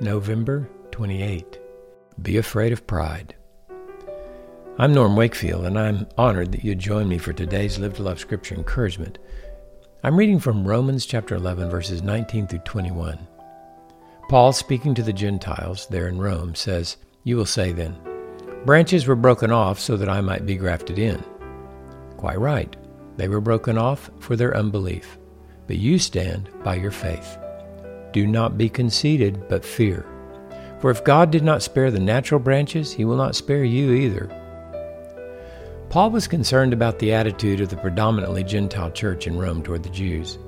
November 28. Be afraid of pride. I'm Norm Wakefield, and I'm honored that you join me for today's Live to Love Scripture encouragement. I'm reading from Romans chapter 11, verses 19 through 21. Paul, speaking to the Gentiles there in Rome, says, You will say then, Branches were broken off so that I might be grafted in. Quite right. They were broken off for their unbelief, but you stand by your faith. Do not be conceited, but fear. For if God did not spare the natural branches, he will not spare you either. Paul was concerned about the attitude of the predominantly Gentile church in Rome toward the Jews.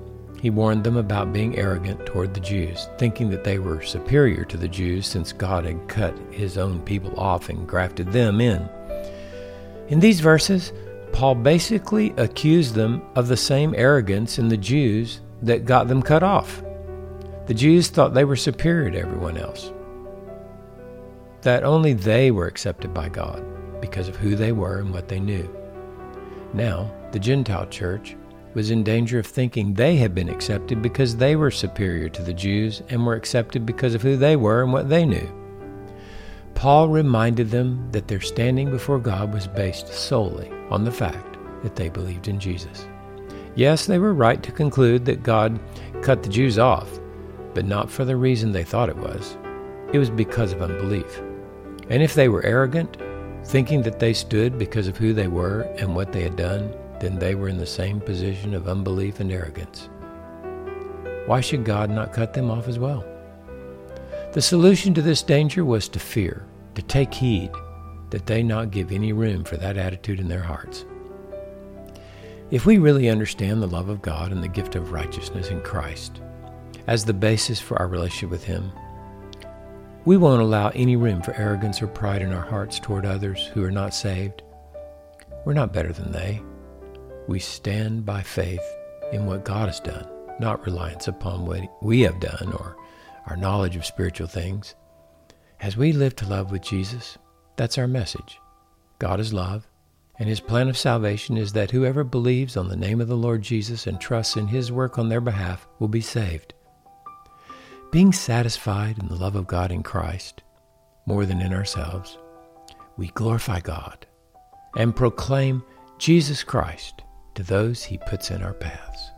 He warned them about being arrogant toward the Jews, thinking that they were superior to the Jews since God had cut his own people off and grafted them in. In these verses, Paul basically accused them of the same arrogance in the Jews that got them cut off. The Jews thought they were superior to everyone else, that only they were accepted by God because of who they were and what they knew. Now, the Gentile church was in danger of thinking they had been accepted because they were superior to the Jews and were accepted because of who they were and what they knew. Paul reminded them that their standing before God was based solely on the fact that they believed in Jesus. Yes, they were right to conclude that God cut the Jews off but not for the reason they thought it was. It was because of unbelief. And if they were arrogant, thinking that they stood because of who they were and what they had done, then they were in the same position of unbelief and arrogance. Why should God not cut them off as well? The solution to this danger was to fear, to take heed that they not give any room for that attitude in their hearts. If we really understand the love of God and the gift of righteousness in Christ, as the basis for our relationship with Him. We won't allow any room for arrogance or pride in our hearts toward others who are not saved. We're not better than they. We stand by faith in what God has done, not reliance upon what we have done or our knowledge of spiritual things. As we live to love with Jesus, that's our message. God is love, and His plan of salvation is that whoever believes on the name of the Lord Jesus and trusts in His work on their behalf will be saved. Being satisfied in the love of God in Christ, more than in ourselves, we glorify God and proclaim Jesus Christ to those he puts in our paths.